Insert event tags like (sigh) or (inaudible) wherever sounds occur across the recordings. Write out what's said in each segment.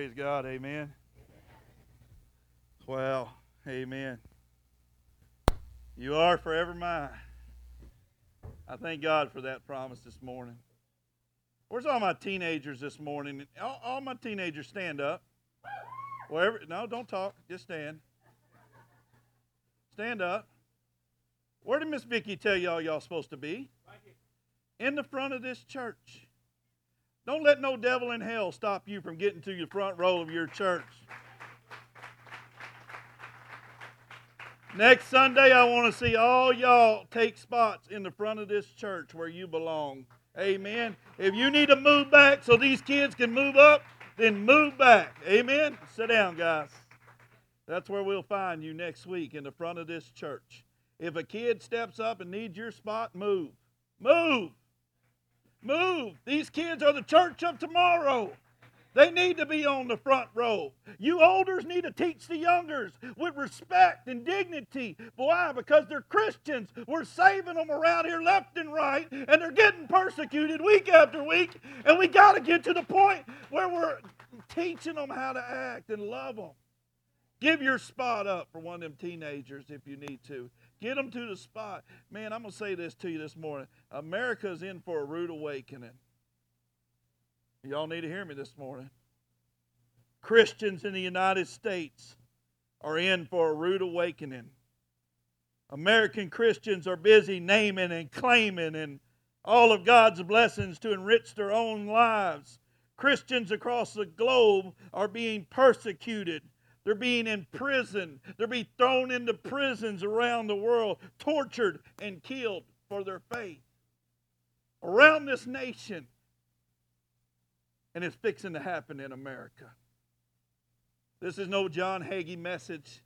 Praise God. Amen. Well, amen. You are forever mine. I thank God for that promise this morning. Where's all my teenagers this morning? All, all my teenagers stand up. Wherever, no, don't talk. Just stand. Stand up. Where did Miss Vicky tell y'all y'all supposed to be? In the front of this church. Don't let no devil in hell stop you from getting to the front row of your church. Next Sunday, I want to see all y'all take spots in the front of this church where you belong. Amen. If you need to move back so these kids can move up, then move back. Amen. Sit down, guys. That's where we'll find you next week in the front of this church. If a kid steps up and needs your spot, move. Move. Move. These kids are the church of tomorrow. They need to be on the front row. You olders need to teach the youngers with respect and dignity. Why? Because they're Christians. We're saving them around here left and right, and they're getting persecuted week after week. And we got to get to the point where we're teaching them how to act and love them. Give your spot up for one of them teenagers if you need to. Get them to the spot. Man, I'm going to say this to you this morning. America's in for a rude awakening. Y'all need to hear me this morning. Christians in the United States are in for a rude awakening. American Christians are busy naming and claiming and all of God's blessings to enrich their own lives. Christians across the globe are being persecuted. They're being imprisoned. They're being thrown into prisons around the world, tortured and killed for their faith. Around this nation, and it's fixing to happen in America. This is no John Hagee message.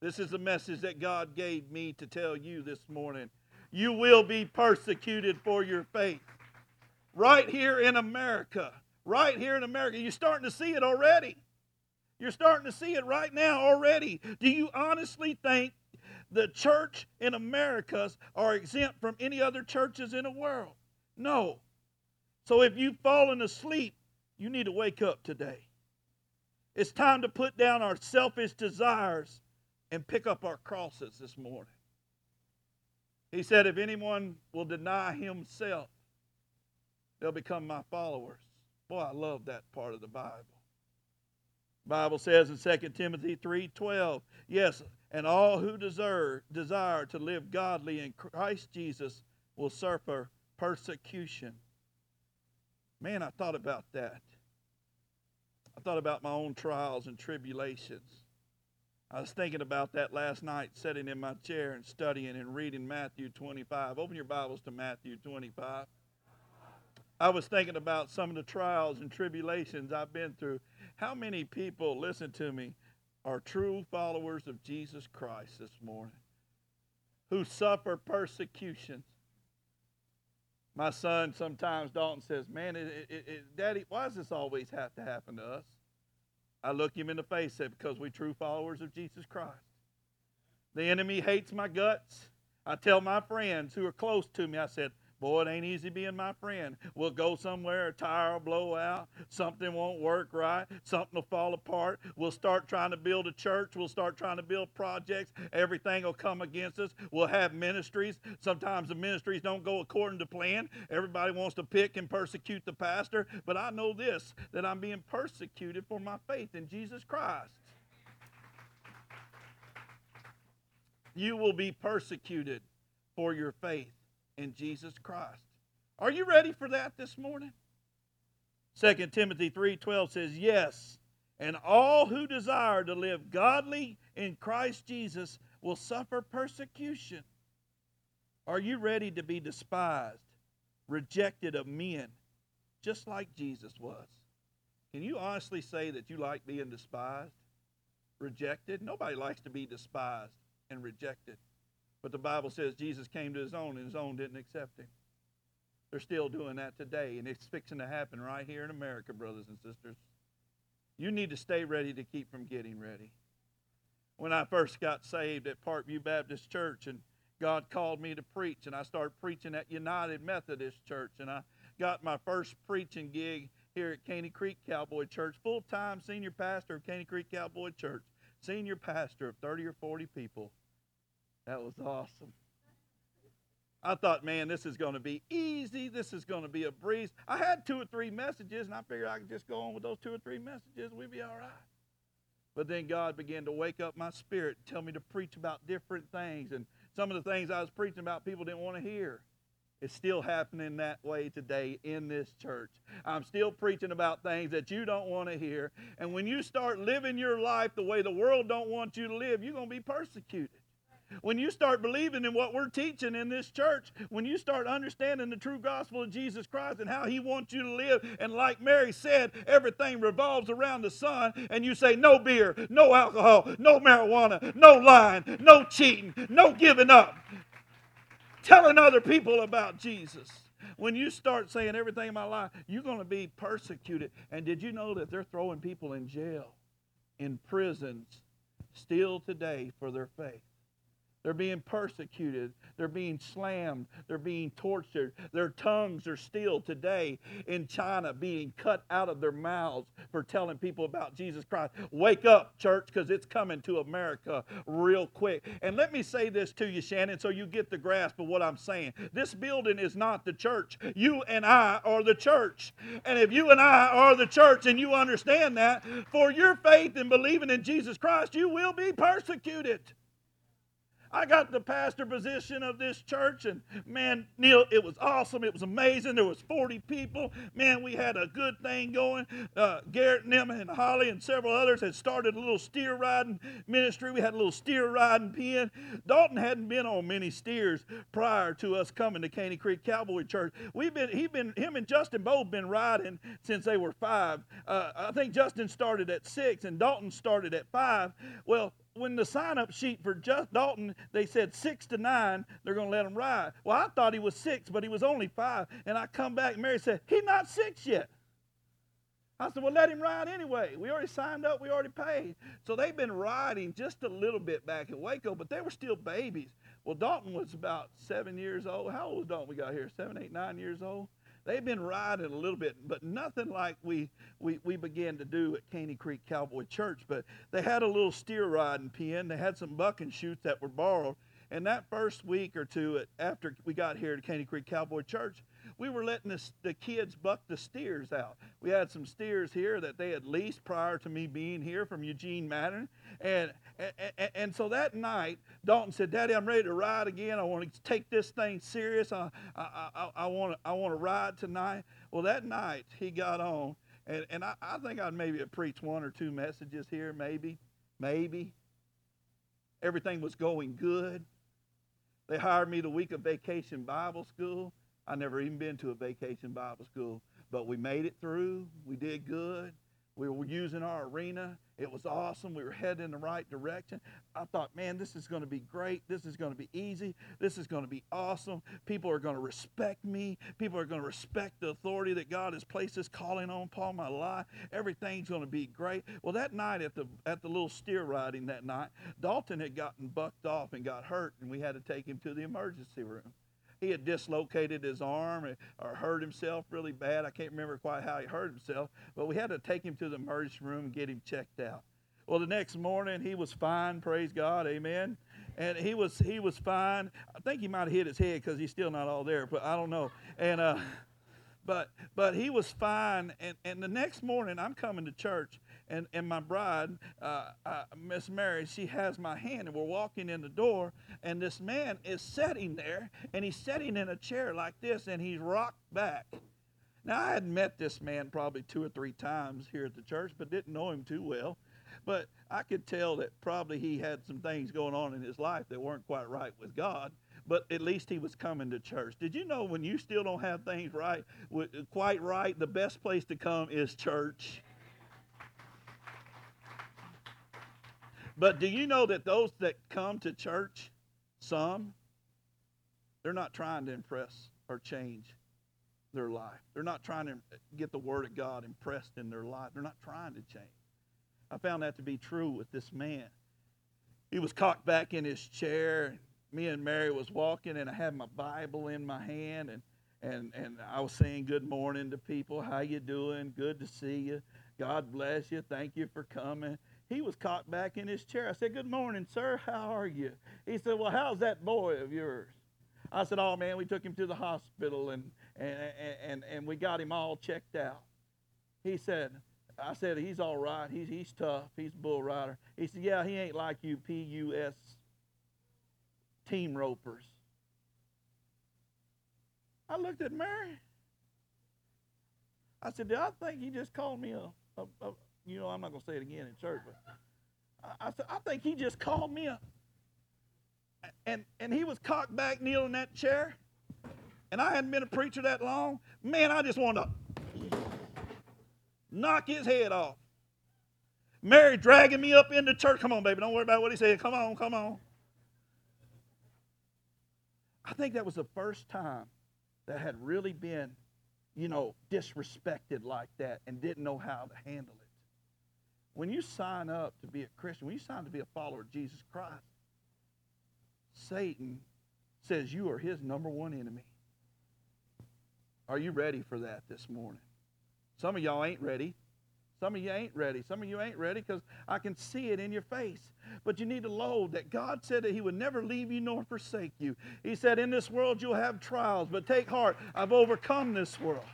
This is the message that God gave me to tell you this morning. You will be persecuted for your faith. Right here in America. Right here in America. You're starting to see it already. You're starting to see it right now already. Do you honestly think the church in America are exempt from any other churches in the world? No. So if you've fallen asleep you need to wake up today. It's time to put down our selfish desires and pick up our crosses this morning. He said, If anyone will deny himself, they'll become my followers. Boy, I love that part of the Bible. Bible says in 2 Timothy 3:12, yes, and all who desire, desire to live godly in Christ Jesus will suffer persecution. Man, I thought about that. I thought about my own trials and tribulations. I was thinking about that last night, sitting in my chair and studying and reading Matthew 25. Open your Bibles to Matthew 25. I was thinking about some of the trials and tribulations I've been through. How many people, listen to me, are true followers of Jesus Christ this morning who suffer persecutions? My son sometimes, Dalton says, Man, it, it, it, Daddy, why does this always have to happen to us? I look him in the face and say, Because we true followers of Jesus Christ. The enemy hates my guts. I tell my friends who are close to me, I said, Boy, it ain't easy being my friend. We'll go somewhere, a tire will blow out, something won't work right, something will fall apart. We'll start trying to build a church, we'll start trying to build projects. Everything will come against us. We'll have ministries. Sometimes the ministries don't go according to plan. Everybody wants to pick and persecute the pastor, but I know this that I'm being persecuted for my faith in Jesus Christ. You will be persecuted for your faith in Jesus Christ. Are you ready for that this morning? 2 Timothy 3:12 says, "Yes, and all who desire to live godly in Christ Jesus will suffer persecution." Are you ready to be despised, rejected of men, just like Jesus was? Can you honestly say that you like being despised, rejected? Nobody likes to be despised and rejected. But the Bible says Jesus came to his own and his own didn't accept him. They're still doing that today, and it's fixing to happen right here in America, brothers and sisters. You need to stay ready to keep from getting ready. When I first got saved at Parkview Baptist Church, and God called me to preach, and I started preaching at United Methodist Church, and I got my first preaching gig here at Caney Creek Cowboy Church, full time senior pastor of Caney Creek Cowboy Church, senior pastor of 30 or 40 people. That was awesome. I thought, man, this is going to be easy. This is going to be a breeze. I had two or three messages, and I figured I could just go on with those two or three messages. We'd be all right. But then God began to wake up my spirit, tell me to preach about different things. And some of the things I was preaching about, people didn't want to hear. It's still happening that way today in this church. I'm still preaching about things that you don't want to hear. And when you start living your life the way the world don't want you to live, you're going to be persecuted. When you start believing in what we're teaching in this church, when you start understanding the true gospel of Jesus Christ and how he wants you to live, and like Mary said, everything revolves around the Son, and you say, no beer, no alcohol, no marijuana, no lying, no cheating, no giving up, telling other people about Jesus. When you start saying everything in my life, you're going to be persecuted. And did you know that they're throwing people in jail, in prisons, still today for their faith? They're being persecuted. They're being slammed. They're being tortured. Their tongues are still today in China being cut out of their mouths for telling people about Jesus Christ. Wake up, church, because it's coming to America real quick. And let me say this to you, Shannon, so you get the grasp of what I'm saying. This building is not the church. You and I are the church. And if you and I are the church and you understand that, for your faith in believing in Jesus Christ, you will be persecuted. I got the pastor position of this church, and man, Neil, it was awesome. It was amazing. There was 40 people. Man, we had a good thing going. Uh, Garrett and and Holly and several others had started a little steer riding ministry. We had a little steer riding pen. Dalton hadn't been on many steers prior to us coming to Caney Creek Cowboy Church. We've been, he been, him and Justin both been riding since they were five. Uh, I think Justin started at six and Dalton started at five. Well, when the sign up sheet for just Dalton, they said six to nine, they're going to let him ride. Well, I thought he was six, but he was only five. And I come back, and Mary said, He's not six yet. I said, Well, let him ride anyway. We already signed up, we already paid. So they've been riding just a little bit back in Waco, but they were still babies. Well, Dalton was about seven years old. How old was Dalton we got here? Seven, eight, nine years old? They've been riding a little bit, but nothing like we, we, we began to do at Caney Creek Cowboy Church. But they had a little steer riding pen. They had some bucking chutes that were borrowed. And that first week or two after we got here to Caney Creek Cowboy Church, we were letting the, the kids buck the steers out. We had some steers here that they had leased prior to me being here from Eugene Madden. And, and, and so that night, Dalton said, Daddy, I'm ready to ride again. I want to take this thing serious. I, I, I, I, want, to, I want to ride tonight. Well, that night, he got on. And, and I, I think I'd maybe preached one or two messages here, maybe. Maybe. Everything was going good. They hired me the week of vacation Bible school. I never even been to a vacation Bible school, but we made it through. We did good. We were using our arena. It was awesome. We were heading in the right direction. I thought, man, this is going to be great. This is going to be easy. This is going to be awesome. People are going to respect me. People are going to respect the authority that God has placed this calling on upon my life. Everything's going to be great. Well, that night at the at the little steer riding that night, Dalton had gotten bucked off and got hurt, and we had to take him to the emergency room he had dislocated his arm or hurt himself really bad. I can't remember quite how he hurt himself, but we had to take him to the emergency room and get him checked out. Well, the next morning he was fine, praise God, amen. And he was he was fine. I think he might have hit his head because he's still not all there, but I don't know. And uh, but but he was fine. And and the next morning I'm coming to church, and, and my bride, uh, uh, Miss Mary, she has my hand, and we're walking in the door, and this man is sitting there, and he's sitting in a chair like this, and he's rocked back. Now, I had met this man probably two or three times here at the church, but didn't know him too well. But I could tell that probably he had some things going on in his life that weren't quite right with God but at least he was coming to church. Did you know when you still don't have things right, quite right, the best place to come is church? But do you know that those that come to church, some, they're not trying to impress or change their life. They're not trying to get the Word of God impressed in their life. They're not trying to change. I found that to be true with this man. He was cocked back in his chair. Me and Mary was walking, and I had my Bible in my hand, and and and I was saying good morning to people. How you doing? Good to see you. God bless you. Thank you for coming. He was caught back in his chair. I said, Good morning, sir. How are you? He said, Well, how's that boy of yours? I said, Oh man, we took him to the hospital and and and, and we got him all checked out. He said, I said, he's all right. He's, he's tough. He's a bull rider. He said, yeah, he ain't like you PUS team ropers. I looked at Mary. I said, "Do I think he just called me a, a you know, I'm not going to say it again in church, but I, I said, I think he just called me up. and, and he was cocked back, kneeling in that chair, and I hadn't been a preacher that long. Man, I just wanted to knock his head off. Mary dragging me up into church. Come on, baby. Don't worry about what he said. Come on, come on. I think that was the first time that had really been, you know, disrespected like that and didn't know how to handle it. When you sign up to be a Christian, when you sign to be a follower of Jesus Christ, Satan says you are his number one enemy. Are you ready for that this morning? Some of y'all ain't ready. Some of you ain't ready. Some of you ain't ready because I can see it in your face. But you need to load that God said that He would never leave you nor forsake you. He said, In this world you'll have trials, but take heart, I've overcome this world.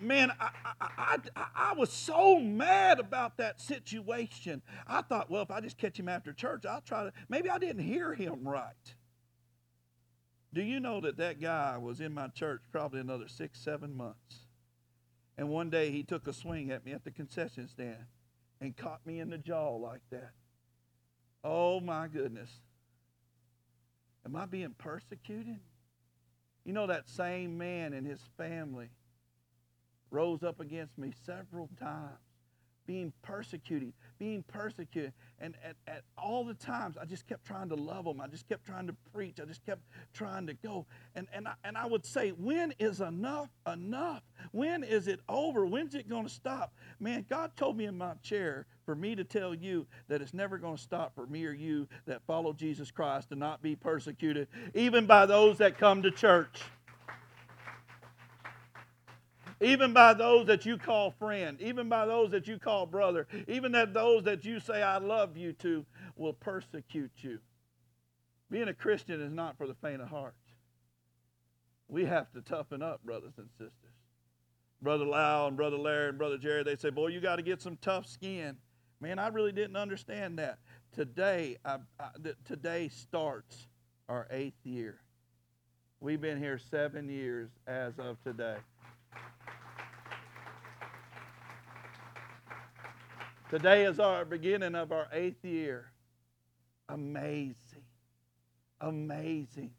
Man, I, I, I, I, was so mad about that situation. I thought, well, if I just catch him after church, I'll try to. Maybe I didn't hear him right. Do you know that that guy was in my church probably another six, seven months? And one day he took a swing at me at the concession stand and caught me in the jaw like that. Oh my goodness. Am I being persecuted? You know, that same man and his family rose up against me several times being persecuted, being persecuted. And at, at all the times, I just kept trying to love them. I just kept trying to preach. I just kept trying to go. And, and, I, and I would say, when is enough enough? When is it over? When's it going to stop? Man, God told me in my chair for me to tell you that it's never going to stop for me or you that follow Jesus Christ to not be persecuted, even by those that come to church even by those that you call friend, even by those that you call brother, even that those that you say I love you to will persecute you. Being a Christian is not for the faint of heart. We have to toughen up, brothers and sisters. Brother Lau and Brother Larry and Brother Jerry, they say, Boy, you got to get some tough skin. Man, I really didn't understand that. Today, I, I, today starts our eighth year. We've been here seven years as of today. Today is our beginning of our eighth year. Amazing. Amazing.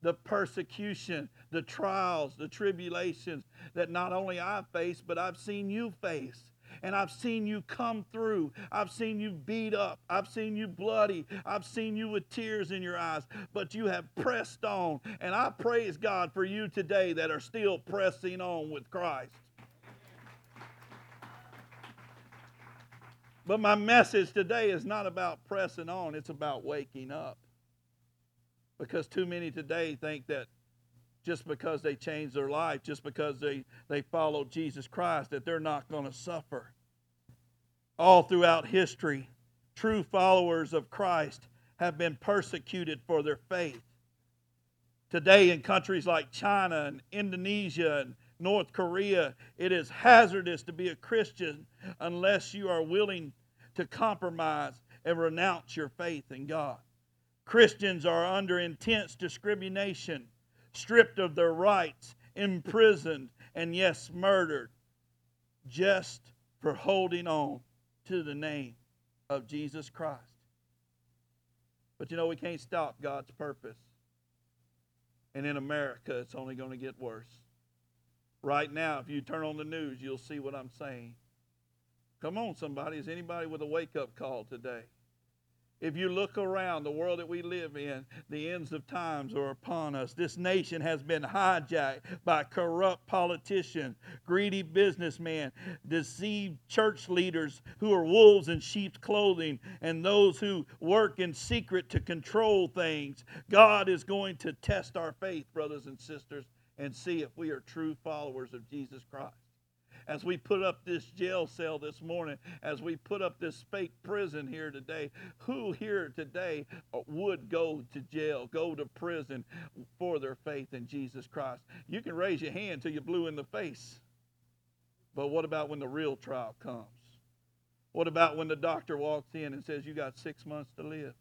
The persecution, the trials, the tribulations that not only I face, but I've seen you face. And I've seen you come through. I've seen you beat up. I've seen you bloody. I've seen you with tears in your eyes. But you have pressed on. And I praise God for you today that are still pressing on with Christ. But my message today is not about pressing on, it's about waking up. Because too many today think that just because they change their life, just because they, they follow Jesus Christ, that they're not going to suffer. All throughout history, true followers of Christ have been persecuted for their faith. Today, in countries like China and Indonesia and North Korea, it is hazardous to be a Christian unless you are willing to compromise and renounce your faith in God. Christians are under intense discrimination, stripped of their rights, imprisoned, and yes, murdered just for holding on to the name of Jesus Christ. But you know, we can't stop God's purpose. And in America, it's only going to get worse. Right now, if you turn on the news, you'll see what I'm saying. Come on, somebody. Is anybody with a wake up call today? If you look around the world that we live in, the ends of times are upon us. This nation has been hijacked by corrupt politicians, greedy businessmen, deceived church leaders who are wolves in sheep's clothing, and those who work in secret to control things. God is going to test our faith, brothers and sisters, and see if we are true followers of Jesus Christ. As we put up this jail cell this morning, as we put up this fake prison here today, who here today uh, would go to jail, go to prison for their faith in Jesus Christ? You can raise your hand till you're blue in the face. But what about when the real trial comes? What about when the doctor walks in and says, You got six months to live?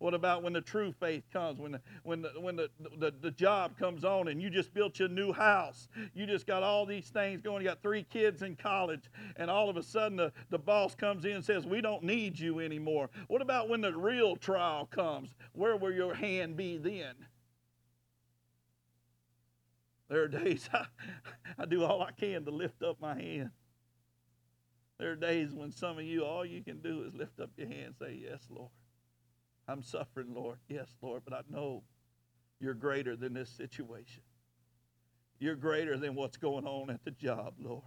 What about when the true faith comes? When the, when the, when the, the, the job comes on and you just built your new house? You just got all these things going. You got three kids in college, and all of a sudden the, the boss comes in and says, We don't need you anymore. What about when the real trial comes? Where will your hand be then? There are days (laughs) I, I do all I can to lift up my hand. There are days when some of you, all you can do is lift up your hand and say, Yes, Lord. I'm suffering, Lord. Yes, Lord, but I know you're greater than this situation. You're greater than what's going on at the job, Lord.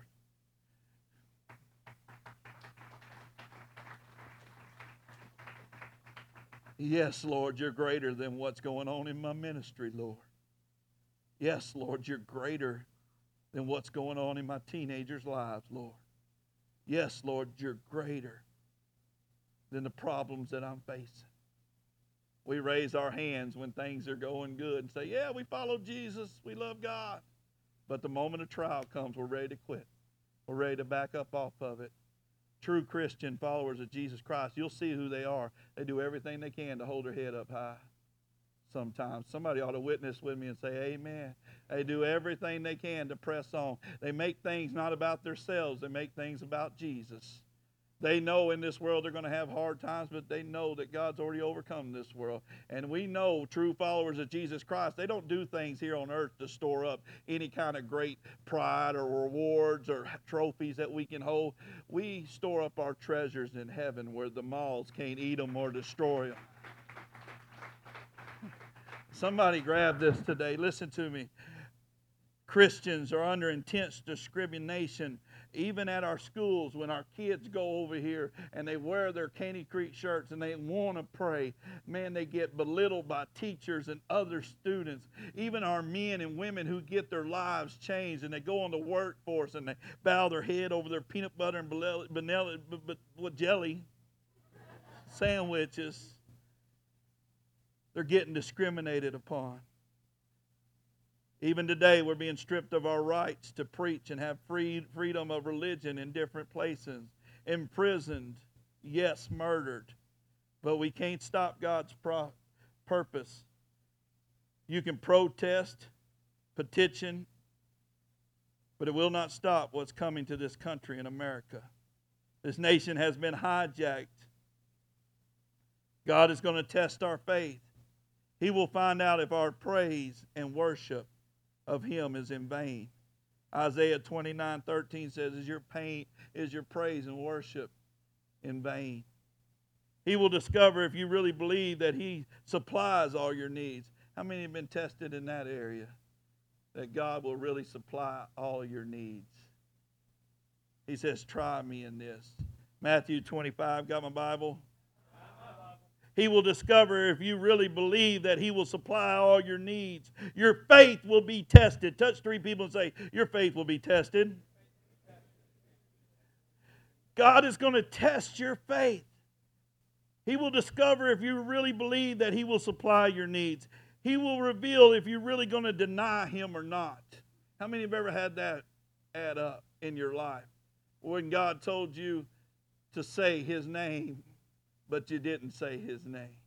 Yes, Lord, you're greater than what's going on in my ministry, Lord. Yes, Lord, you're greater than what's going on in my teenagers' lives, Lord. Yes, Lord, you're greater than the problems that I'm facing. We raise our hands when things are going good and say, Yeah, we follow Jesus, we love God. But the moment of trial comes, we're ready to quit. We're ready to back up off of it. True Christian followers of Jesus Christ, you'll see who they are. They do everything they can to hold their head up high sometimes. Somebody ought to witness with me and say, Amen. They do everything they can to press on. They make things not about themselves, they make things about Jesus. They know in this world they're going to have hard times, but they know that God's already overcome this world. And we know true followers of Jesus Christ, they don't do things here on earth to store up any kind of great pride or rewards or trophies that we can hold. We store up our treasures in heaven where the moths can't eat them or destroy them. Somebody grab this today. Listen to me. Christians are under intense discrimination even at our schools when our kids go over here and they wear their Caney Creek shirts and they want to pray, man, they get belittled by teachers and other students. Even our men and women who get their lives changed and they go on the workforce and they bow their head over their peanut butter and vanilla, jelly sandwiches. They're getting discriminated upon. Even today, we're being stripped of our rights to preach and have free, freedom of religion in different places. Imprisoned, yes, murdered. But we can't stop God's pro- purpose. You can protest, petition, but it will not stop what's coming to this country in America. This nation has been hijacked. God is going to test our faith. He will find out if our praise and worship of him is in vain. Isaiah 29 13 says, Is your pain, is your praise and worship in vain? He will discover if you really believe that He supplies all your needs. How many have been tested in that area? That God will really supply all your needs. He says, Try me in this. Matthew 25, got my Bible? He will discover if you really believe that He will supply all your needs. Your faith will be tested. Touch three people and say, Your faith will be tested. God is going to test your faith. He will discover if you really believe that He will supply your needs. He will reveal if you're really going to deny Him or not. How many have ever had that add up in your life? When God told you to say His name but you didn't say his name.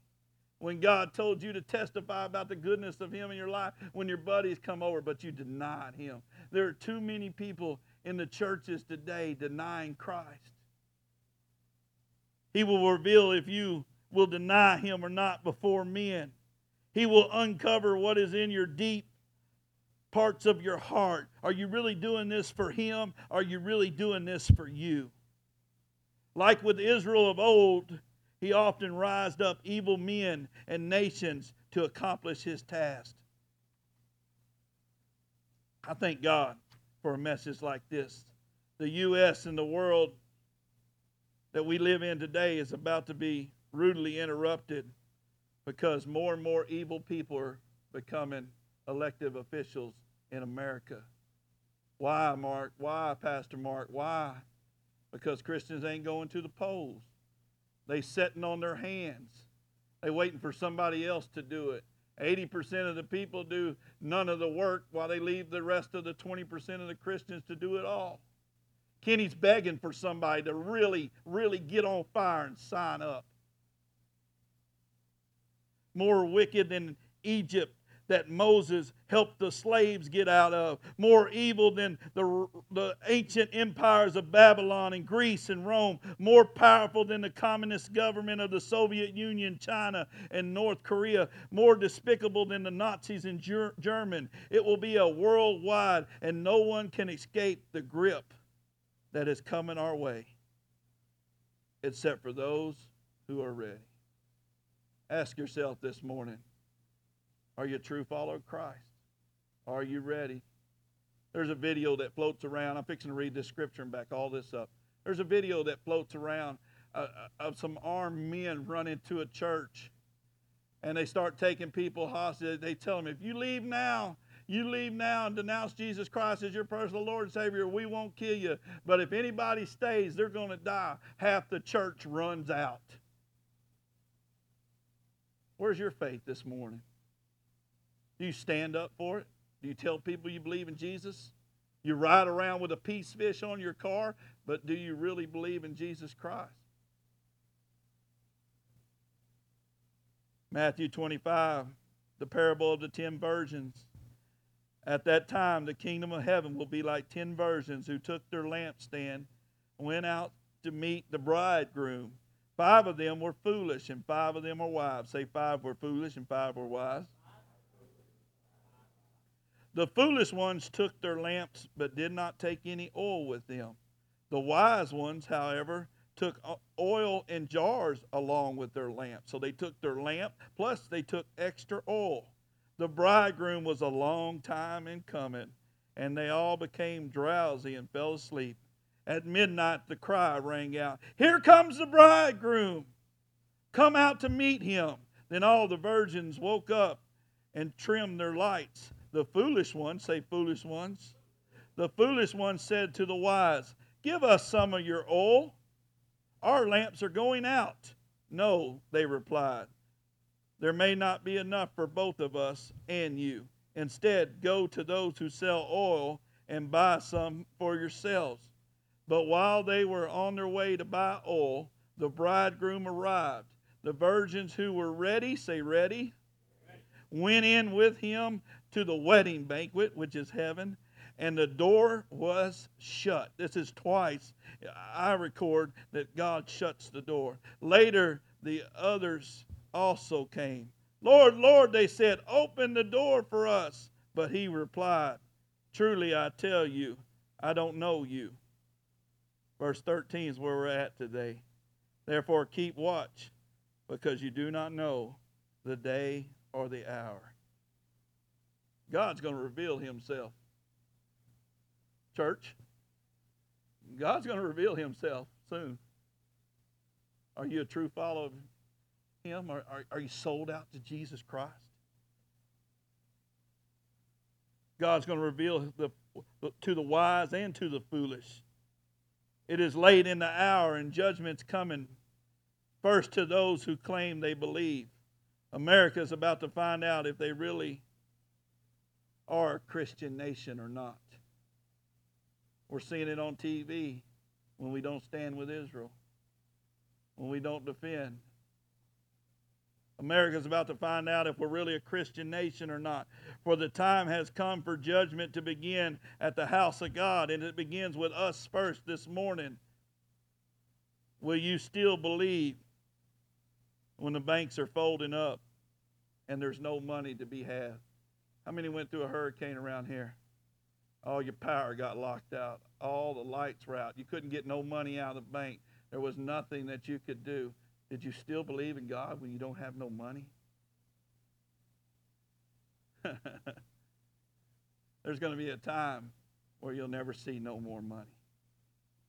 When God told you to testify about the goodness of him in your life, when your buddies come over, but you denied him. There are too many people in the churches today denying Christ. He will reveal if you will deny him or not before men. He will uncover what is in your deep parts of your heart. Are you really doing this for him? Are you really doing this for you? Like with Israel of old, he often rised up evil men and nations to accomplish his task. I thank God for a message like this. The U.S. and the world that we live in today is about to be rudely interrupted because more and more evil people are becoming elective officials in America. Why, Mark? Why, Pastor Mark? Why? Because Christians ain't going to the polls. They sitting on their hands. They waiting for somebody else to do it. 80% of the people do none of the work while they leave the rest of the 20% of the Christians to do it all. Kenny's begging for somebody to really, really get on fire and sign up. More wicked than Egypt that Moses helped the slaves get out of, more evil than the, the ancient empires of Babylon and Greece and Rome, more powerful than the communist government of the Soviet Union, China, and North Korea, more despicable than the Nazis in Ger- German. It will be a worldwide, and no one can escape the grip that is coming our way, except for those who are ready. Ask yourself this morning are you a true follower of Christ? Are you ready? There's a video that floats around. I'm fixing to read this scripture and back all this up. There's a video that floats around uh, uh, of some armed men run into a church and they start taking people hostage. They tell them, if you leave now, you leave now and denounce Jesus Christ as your personal Lord and Savior, we won't kill you. But if anybody stays, they're going to die. Half the church runs out. Where's your faith this morning? Do you stand up for it? Do you tell people you believe in Jesus? You ride around with a peace fish on your car, but do you really believe in Jesus Christ? Matthew 25, the parable of the ten virgins. At that time, the kingdom of heaven will be like ten virgins who took their lampstand and went out to meet the bridegroom. Five of them were foolish, and five of them were wise. Say, five were foolish, and five were wise. The foolish ones took their lamps, but did not take any oil with them. The wise ones, however, took oil in jars along with their lamp. So they took their lamp, plus they took extra oil. The bridegroom was a long time in coming, and they all became drowsy and fell asleep. At midnight, the cry rang out, Here comes the bridegroom! Come out to meet him. Then all the virgins woke up and trimmed their lights. The foolish ones, say foolish ones. The foolish ones said to the wise, Give us some of your oil. Our lamps are going out. No, they replied. There may not be enough for both of us and you. Instead, go to those who sell oil and buy some for yourselves. But while they were on their way to buy oil, the bridegroom arrived. The virgins who were ready, say ready, went in with him to the wedding banquet, which is heaven, and the door was shut. This is twice I record that God shuts the door. Later, the others also came. Lord, Lord, they said, open the door for us. But he replied, Truly I tell you, I don't know you. Verse 13 is where we're at today. Therefore, keep watch, because you do not know the day or the hour. God's going to reveal himself. Church, God's going to reveal himself soon. Are you a true follower of him? Are, are, are you sold out to Jesus Christ? God's going to reveal the, to the wise and to the foolish. It is late in the hour, and judgment's coming first to those who claim they believe. America is about to find out if they really are a Christian nation or not. We're seeing it on TV when we don't stand with Israel, when we don't defend. America's about to find out if we're really a Christian nation or not. For the time has come for judgment to begin at the house of God, and it begins with us first this morning. Will you still believe when the banks are folding up and there's no money to be had? How many went through a hurricane around here? All your power got locked out. All the lights were out. You couldn't get no money out of the bank. There was nothing that you could do. Did you still believe in God when you don't have no money? (laughs) There's going to be a time where you'll never see no more money.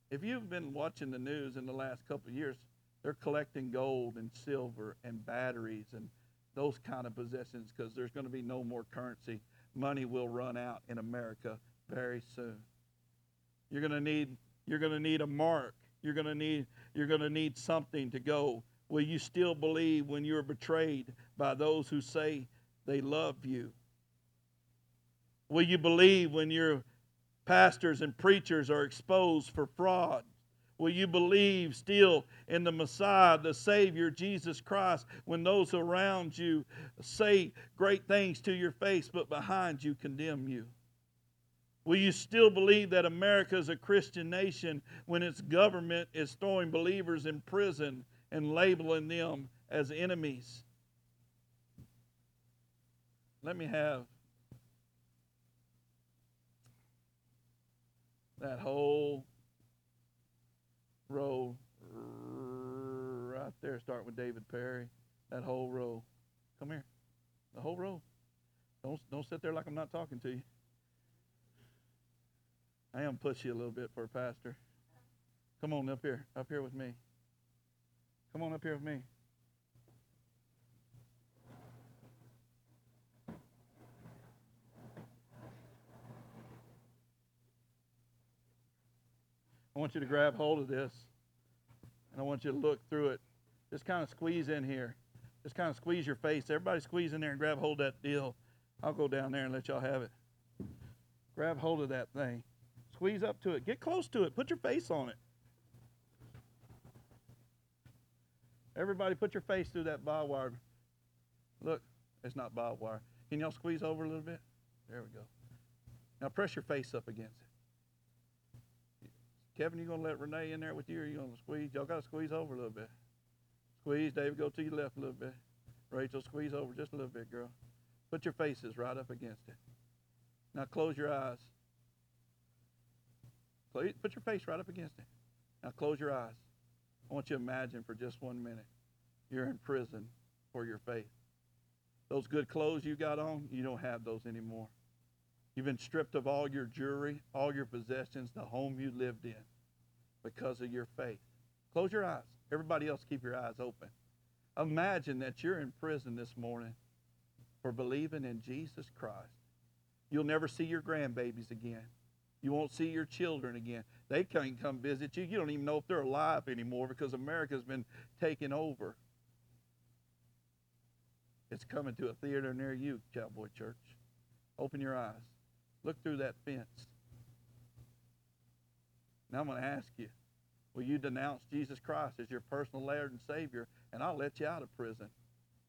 If you've been watching the news in the last couple of years, they're collecting gold and silver and batteries and those kind of possessions because there's going to be no more currency. money will run out in America very soon. You're going to need you're going to need a mark. You're going to need you're going to need something to go. Will you still believe when you're betrayed by those who say they love you? Will you believe when your pastors and preachers are exposed for fraud? Will you believe still in the Messiah, the Savior, Jesus Christ, when those around you say great things to your face, but behind you condemn you? Will you still believe that America is a Christian nation when its government is throwing believers in prison and labeling them as enemies? Let me have that whole row right there, starting with David Perry. That whole row. Come here. The whole row. Don't don't sit there like I'm not talking to you. I am pushy a little bit for a pastor. Come on up here, up here with me. Come on up here with me. I want you to grab hold of this and I want you to look through it. Just kind of squeeze in here. Just kind of squeeze your face. Everybody squeeze in there and grab hold of that deal. I'll go down there and let y'all have it. Grab hold of that thing. Squeeze up to it. Get close to it. Put your face on it. Everybody put your face through that barbed wire. Look, it's not barbed wire. Can y'all squeeze over a little bit? There we go. Now press your face up against it. Kevin, you gonna let Renee in there with you, or you gonna squeeze? Y'all gotta squeeze over a little bit. Squeeze, David, go to your left a little bit. Rachel, squeeze over just a little bit, girl. Put your faces right up against it. Now close your eyes. Put your face right up against it. Now close your eyes. I want you to imagine for just one minute you're in prison for your faith. Those good clothes you got on, you don't have those anymore. You've been stripped of all your jewelry, all your possessions, the home you lived in because of your faith. Close your eyes. Everybody else, keep your eyes open. Imagine that you're in prison this morning for believing in Jesus Christ. You'll never see your grandbabies again. You won't see your children again. They can't come visit you. You don't even know if they're alive anymore because America's been taken over. It's coming to a theater near you, Cowboy Church. Open your eyes. Look through that fence. Now I'm going to ask you, will you denounce Jesus Christ as your personal Lord and Savior, and I'll let you out of prison?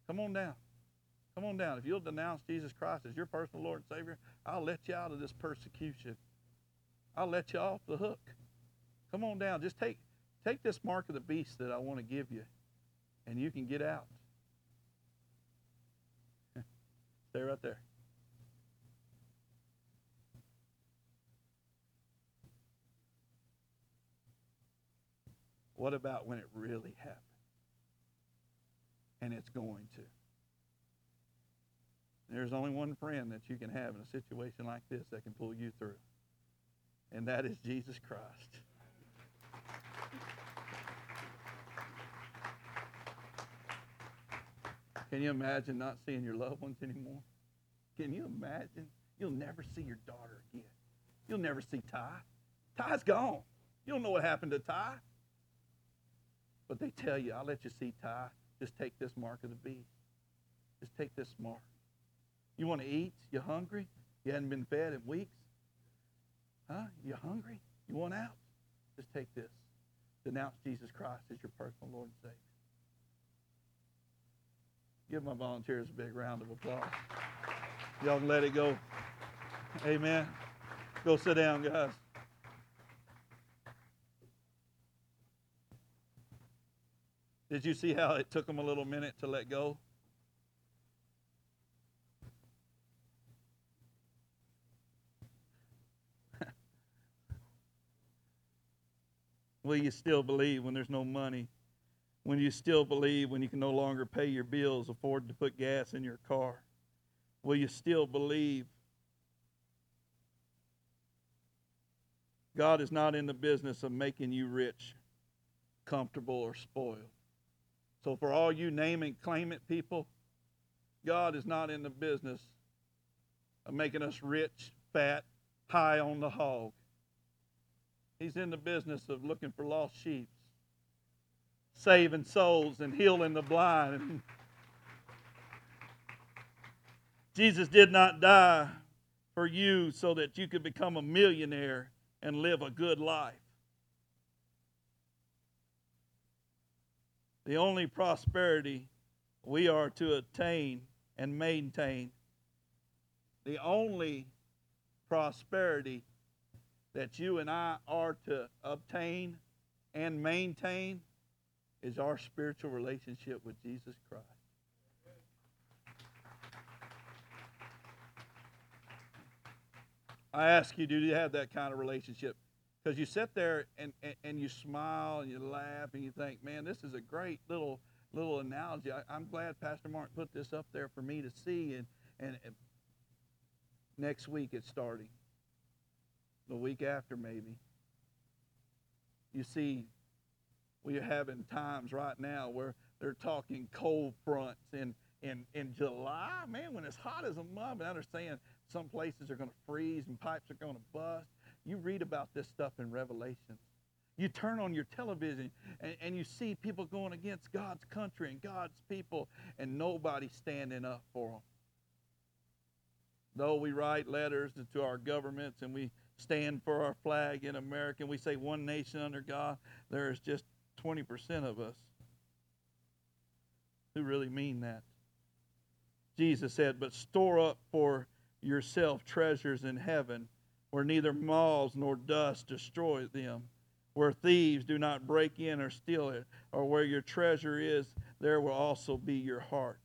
Come on down. Come on down. If you'll denounce Jesus Christ as your personal Lord and Savior, I'll let you out of this persecution. I'll let you off the hook. Come on down. Just take take this mark of the beast that I want to give you, and you can get out. (laughs) Stay right there. What about when it really happened? And it's going to. There's only one friend that you can have in a situation like this that can pull you through, and that is Jesus Christ. Can you imagine not seeing your loved ones anymore? Can you imagine? You'll never see your daughter again. You'll never see Ty. Ty's gone. You don't know what happened to Ty. But they tell you, I'll let you see Ty. Just take this mark of the beast. Just take this mark. You want to eat? You hungry? You hadn't been fed in weeks? Huh? You hungry? You want out? Just take this. Denounce Jesus Christ as your personal Lord and Savior. Give my volunteers a big round of applause. Y'all can let it go. Amen. Go sit down, guys. Did you see how it took them a little minute to let go? (laughs) Will you still believe when there's no money? When you still believe when you can no longer pay your bills, afford to put gas in your car? Will you still believe? God is not in the business of making you rich, comfortable, or spoiled. So, for all you name and claim it people, God is not in the business of making us rich, fat, high on the hog. He's in the business of looking for lost sheep, saving souls and healing the blind. (laughs) Jesus did not die for you so that you could become a millionaire and live a good life. The only prosperity we are to attain and maintain, the only prosperity that you and I are to obtain and maintain is our spiritual relationship with Jesus Christ. I ask you, do you have that kind of relationship? Because you sit there and, and, and, you smile and you laugh and you think, man, this is a great little little analogy. I, am glad Pastor Mark put this up there for me to see. And, and, and next week it's starting, the week after maybe. You see, we are having times right now where they're talking cold fronts in, in, in July, man, when it's hot as a. And I understand some places are going to freeze and pipes are going to bust. You read about this stuff in Revelation. You turn on your television and, and you see people going against God's country and God's people, and nobody standing up for them. Though we write letters to our governments and we stand for our flag in America and we say one nation under God, there is just 20% of us who really mean that. Jesus said, But store up for yourself treasures in heaven where neither moths nor dust destroy them where thieves do not break in or steal it, or where your treasure is, there will also be your heart.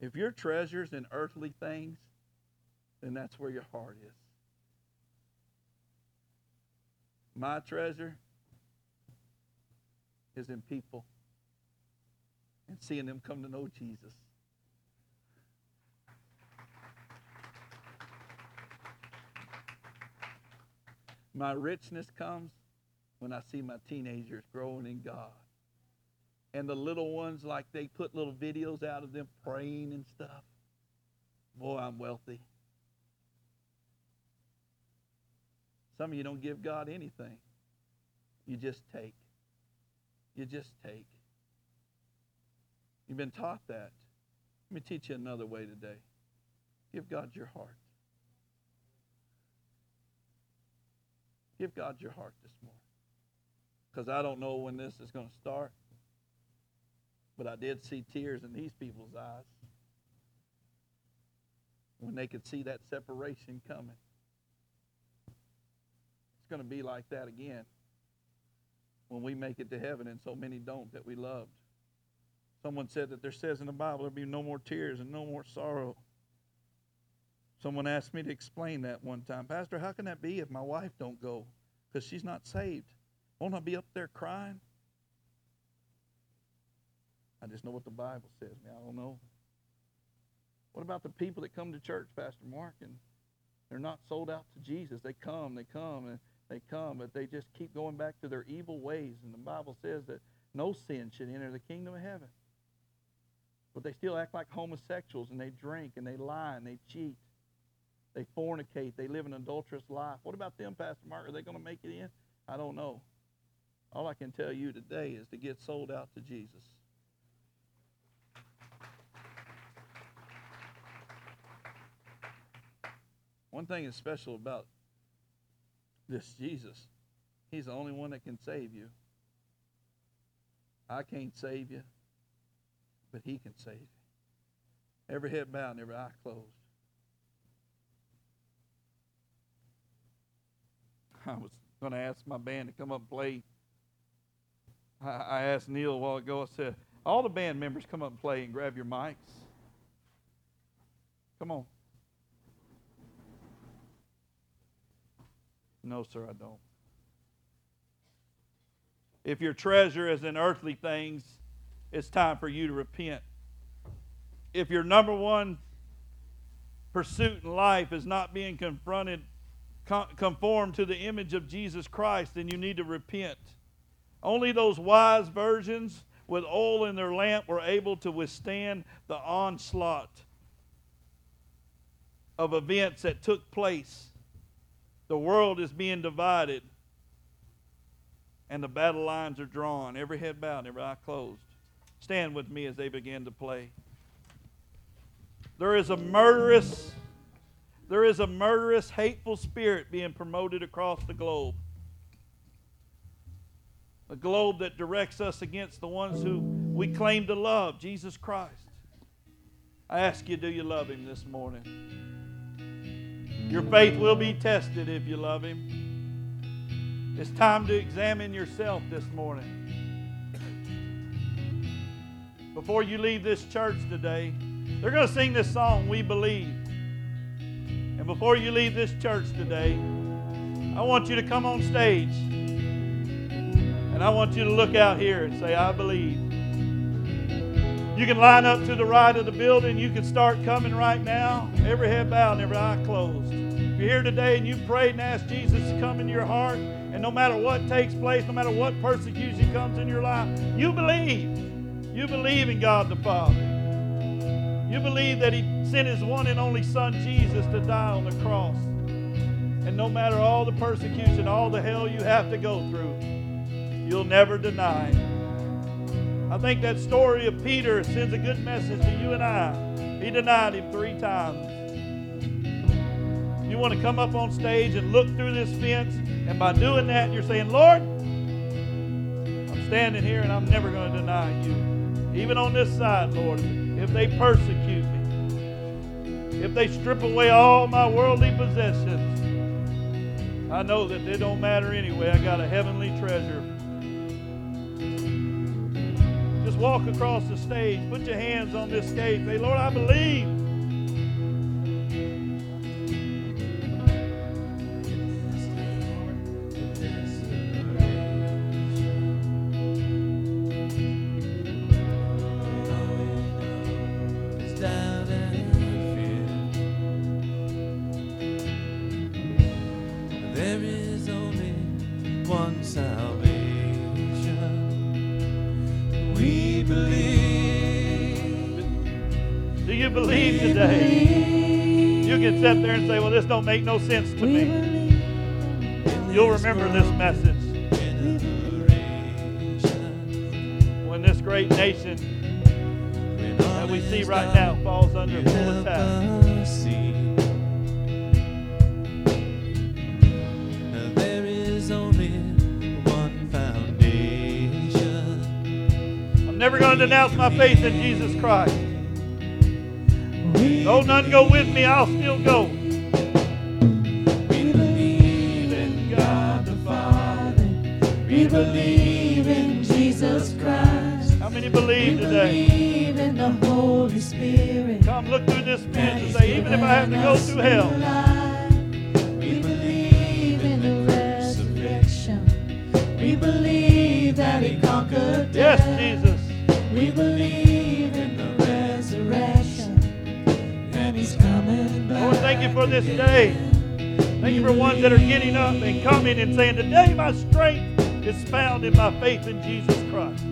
If your treasure's in earthly things, then that's where your heart is. My treasure is in people and seeing them come to know Jesus. My richness comes when I see my teenagers growing in God. And the little ones, like they put little videos out of them praying and stuff. Boy, I'm wealthy. Some of you don't give God anything. You just take. You just take. You've been taught that. Let me teach you another way today. Give God your heart. Give God your heart this morning because I don't know when this is going to start. But I did see tears in these people's eyes when they could see that separation coming. It's going to be like that again when we make it to heaven, and so many don't that we loved. Someone said that there says in the Bible there'll be no more tears and no more sorrow. Someone asked me to explain that one time. Pastor, how can that be if my wife don't go? Because she's not saved. Won't I be up there crying? I just know what the Bible says. Me, I don't know. What about the people that come to church, Pastor Mark, and they're not sold out to Jesus? They come, they come, and they come, but they just keep going back to their evil ways. And the Bible says that no sin should enter the kingdom of heaven. But they still act like homosexuals, and they drink, and they lie, and they cheat. They fornicate. They live an adulterous life. What about them, Pastor Mark? Are they going to make it in? I don't know. All I can tell you today is to get sold out to Jesus. One thing is special about this Jesus, he's the only one that can save you. I can't save you, but he can save you. Every head bowed and every eye closed. I was going to ask my band to come up and play I asked Neil a while ago, I said, all the band members come up and play and grab your mics. Come on. No, sir, I don't. If your treasure is in earthly things, it's time for you to repent. If your number one pursuit in life is not being confronted, conformed to the image of Jesus Christ, then you need to repent. Only those wise virgins with oil in their lamp were able to withstand the onslaught of events that took place. The world is being divided, and the battle lines are drawn. Every head bowed, every eye closed. Stand with me as they begin to play. There is a murderous, there is a murderous, hateful spirit being promoted across the globe. A globe that directs us against the ones who we claim to love, Jesus Christ. I ask you, do you love him this morning? Your faith will be tested if you love him. It's time to examine yourself this morning. Before you leave this church today, they're going to sing this song, We Believe. And before you leave this church today, I want you to come on stage. And I want you to look out here and say, I believe. You can line up to the right of the building. You can start coming right now. Every head bowed and every eye closed. If you're here today and you prayed and asked Jesus to come into your heart, and no matter what takes place, no matter what persecution comes in your life, you believe. You believe in God the Father. You believe that He sent His one and only Son, Jesus, to die on the cross. And no matter all the persecution, all the hell you have to go through, you'll never deny I think that story of Peter sends a good message to you and I. He denied him three times. You want to come up on stage and look through this fence, and by doing that, you're saying, Lord, I'm standing here and I'm never going to deny you. Even on this side, Lord, if they persecute me, if they strip away all my worldly possessions, I know that they don't matter anyway. I got a heavenly treasure Just walk across the stage. Put your hands on this stage. Say, Lord, I believe. Don't make no sense to me. You'll remember this message. When this great nation that we see right now falls under full attack. I'm never going to denounce my faith in Jesus Christ. Though none go with me, I'll still go. Believe in Jesus Christ. How many believe we today? Believe in the Holy Spirit. Come look through this fence and say, even if I have to go through hell. We believe in the resurrection. We believe that He conquered death. Yes, Jesus. We believe in the resurrection. And He's coming back. Lord, thank you for this day. Thank you for ones that are getting up and coming and saying, Today my strength is found in my faith in Jesus Christ.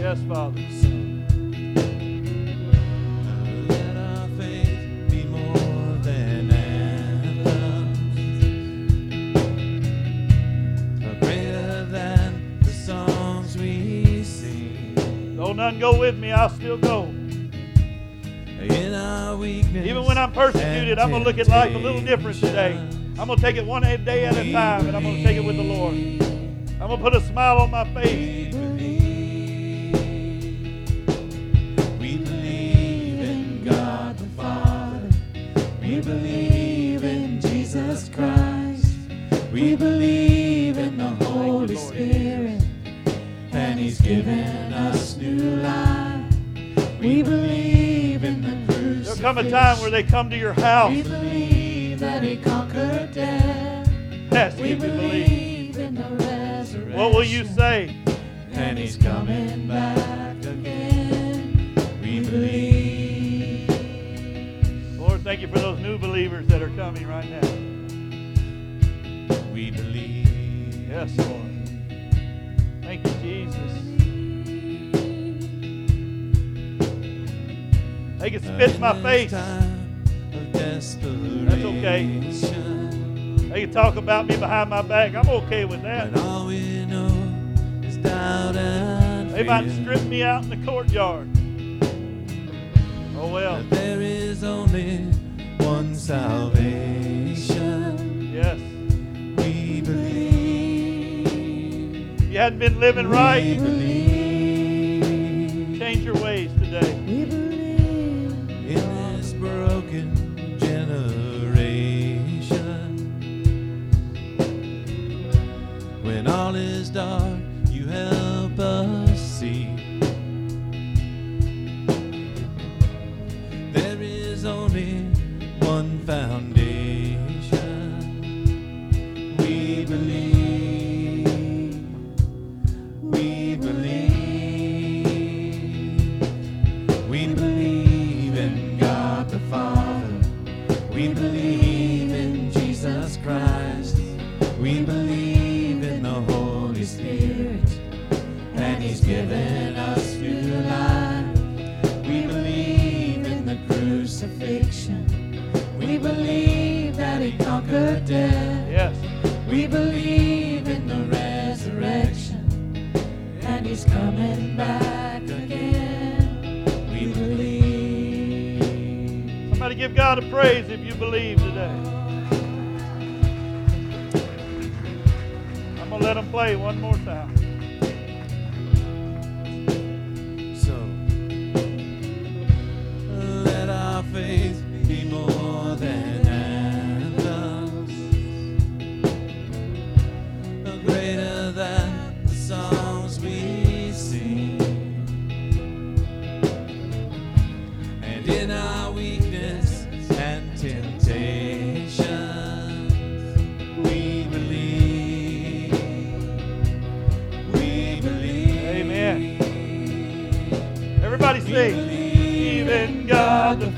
Yes, Father. So let our faith be more than Jesus. Greater than the songs we sing. Though none go with me, I'll still go. Even when I'm persecuted, I'm going to look at life a little different today. I'm going to take it one day at a time, and I'm going to take it with the Lord. I'm going to put a smile on my face. We believe in God the Father. We believe in Jesus Christ. We believe in the Holy Spirit. And He's given us new life. We believe come a time where they come to your house. We believe that He conquered death. Yes, we believe in the resurrection. What will you say? And He's coming back again. We believe. Lord, thank you for those new believers that are coming right now. We believe. Yes, Lord. Thank you, Jesus. They can spit in my face. That's okay. They can talk about me behind my back. I'm okay with that. But all we know is doubt and They might strip me out in the courtyard. Oh well. There is only one salvation. Yes. We believe. If you hadn't been living right, Holy Spirit. And He's given us new life. We believe in the crucifixion. We believe that He conquered death. Yes. We believe in the resurrection, and He's coming back again. We believe. Somebody give God a praise if you believe today. Let them play one more time. So let our faith be more than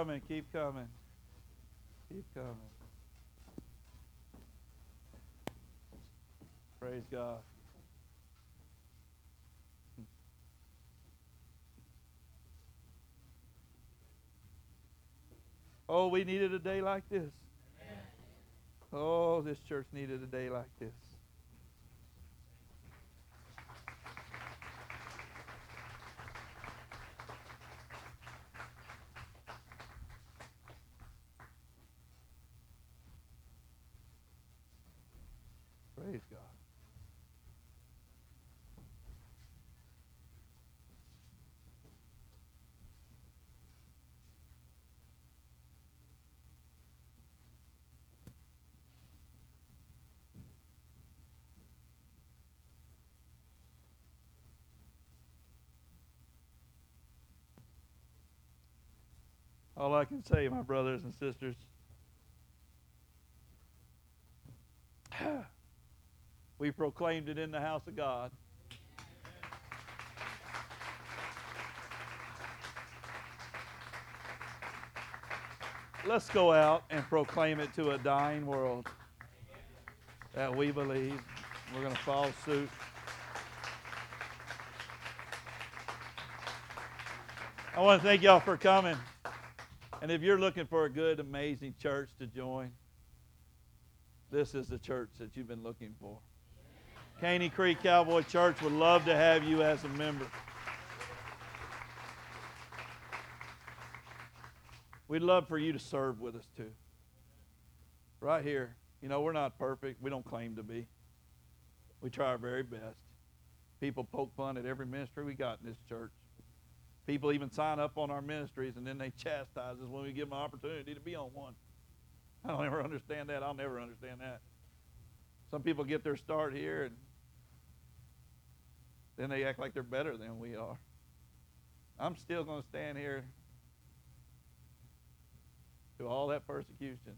coming. Keep coming. Keep coming. Praise God. Oh, we needed a day like this. Oh, this church needed a day like this. Praise God. All I can say, my brothers and sisters, we proclaimed it in the house of God. Let's go out and proclaim it to a dying world that we believe. We're going to follow suit. I want to thank y'all for coming. And if you're looking for a good, amazing church to join, this is the church that you've been looking for. Caney Creek Cowboy Church would love to have you as a member. We'd love for you to serve with us too. Right here You know, we're not perfect. We don't claim to be. We try our very best. People poke fun at every ministry we got in this church. People even sign up on our ministries and then they chastise us when we give them an opportunity to be on one. I don't ever understand that. I'll never understand that. Some people get their start here and then they act like they're better than we are. I'm still going to stand here through all that persecution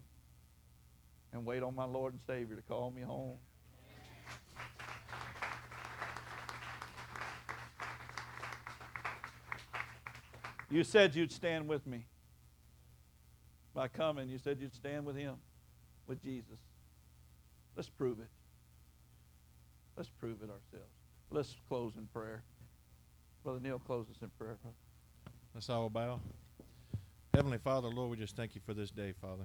and wait on my Lord and Savior to call me home. You said you'd stand with me. By coming, you said you'd stand with him, with Jesus. Let's prove it. Let's prove it ourselves. Let's close in prayer. Brother Neil, close us in prayer. brother. Let's all bow. Heavenly Father, Lord, we just thank you for this day, Father.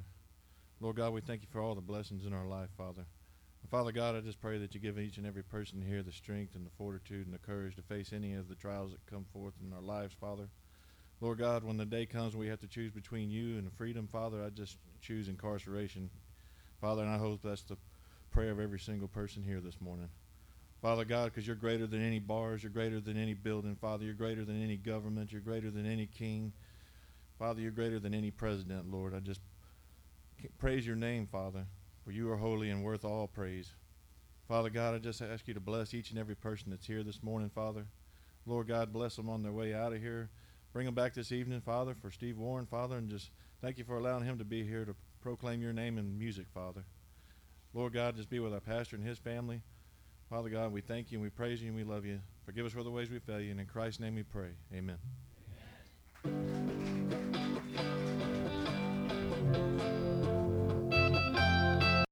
Lord God, we thank you for all the blessings in our life, Father. And Father God, I just pray that you give each and every person here the strength and the fortitude and the courage to face any of the trials that come forth in our lives, Father. Lord God, when the day comes we have to choose between you and freedom, Father, I just choose incarceration. Father, and I hope that's the prayer of every single person here this morning. Father God, because you're greater than any bars, you're greater than any building, Father, you're greater than any government, you're greater than any king. Father, you're greater than any president, Lord. I just praise your name, Father, for you are holy and worth all praise. Father God, I just ask you to bless each and every person that's here this morning, Father. Lord God, bless them on their way out of here. Bring them back this evening, Father, for Steve Warren, Father, and just thank you for allowing him to be here to proclaim your name in music, Father. Lord God, just be with our pastor and his family. Father God, we thank you and we praise you and we love you. Forgive us for the ways we fail you. And in Christ's name we pray. Amen. Amen.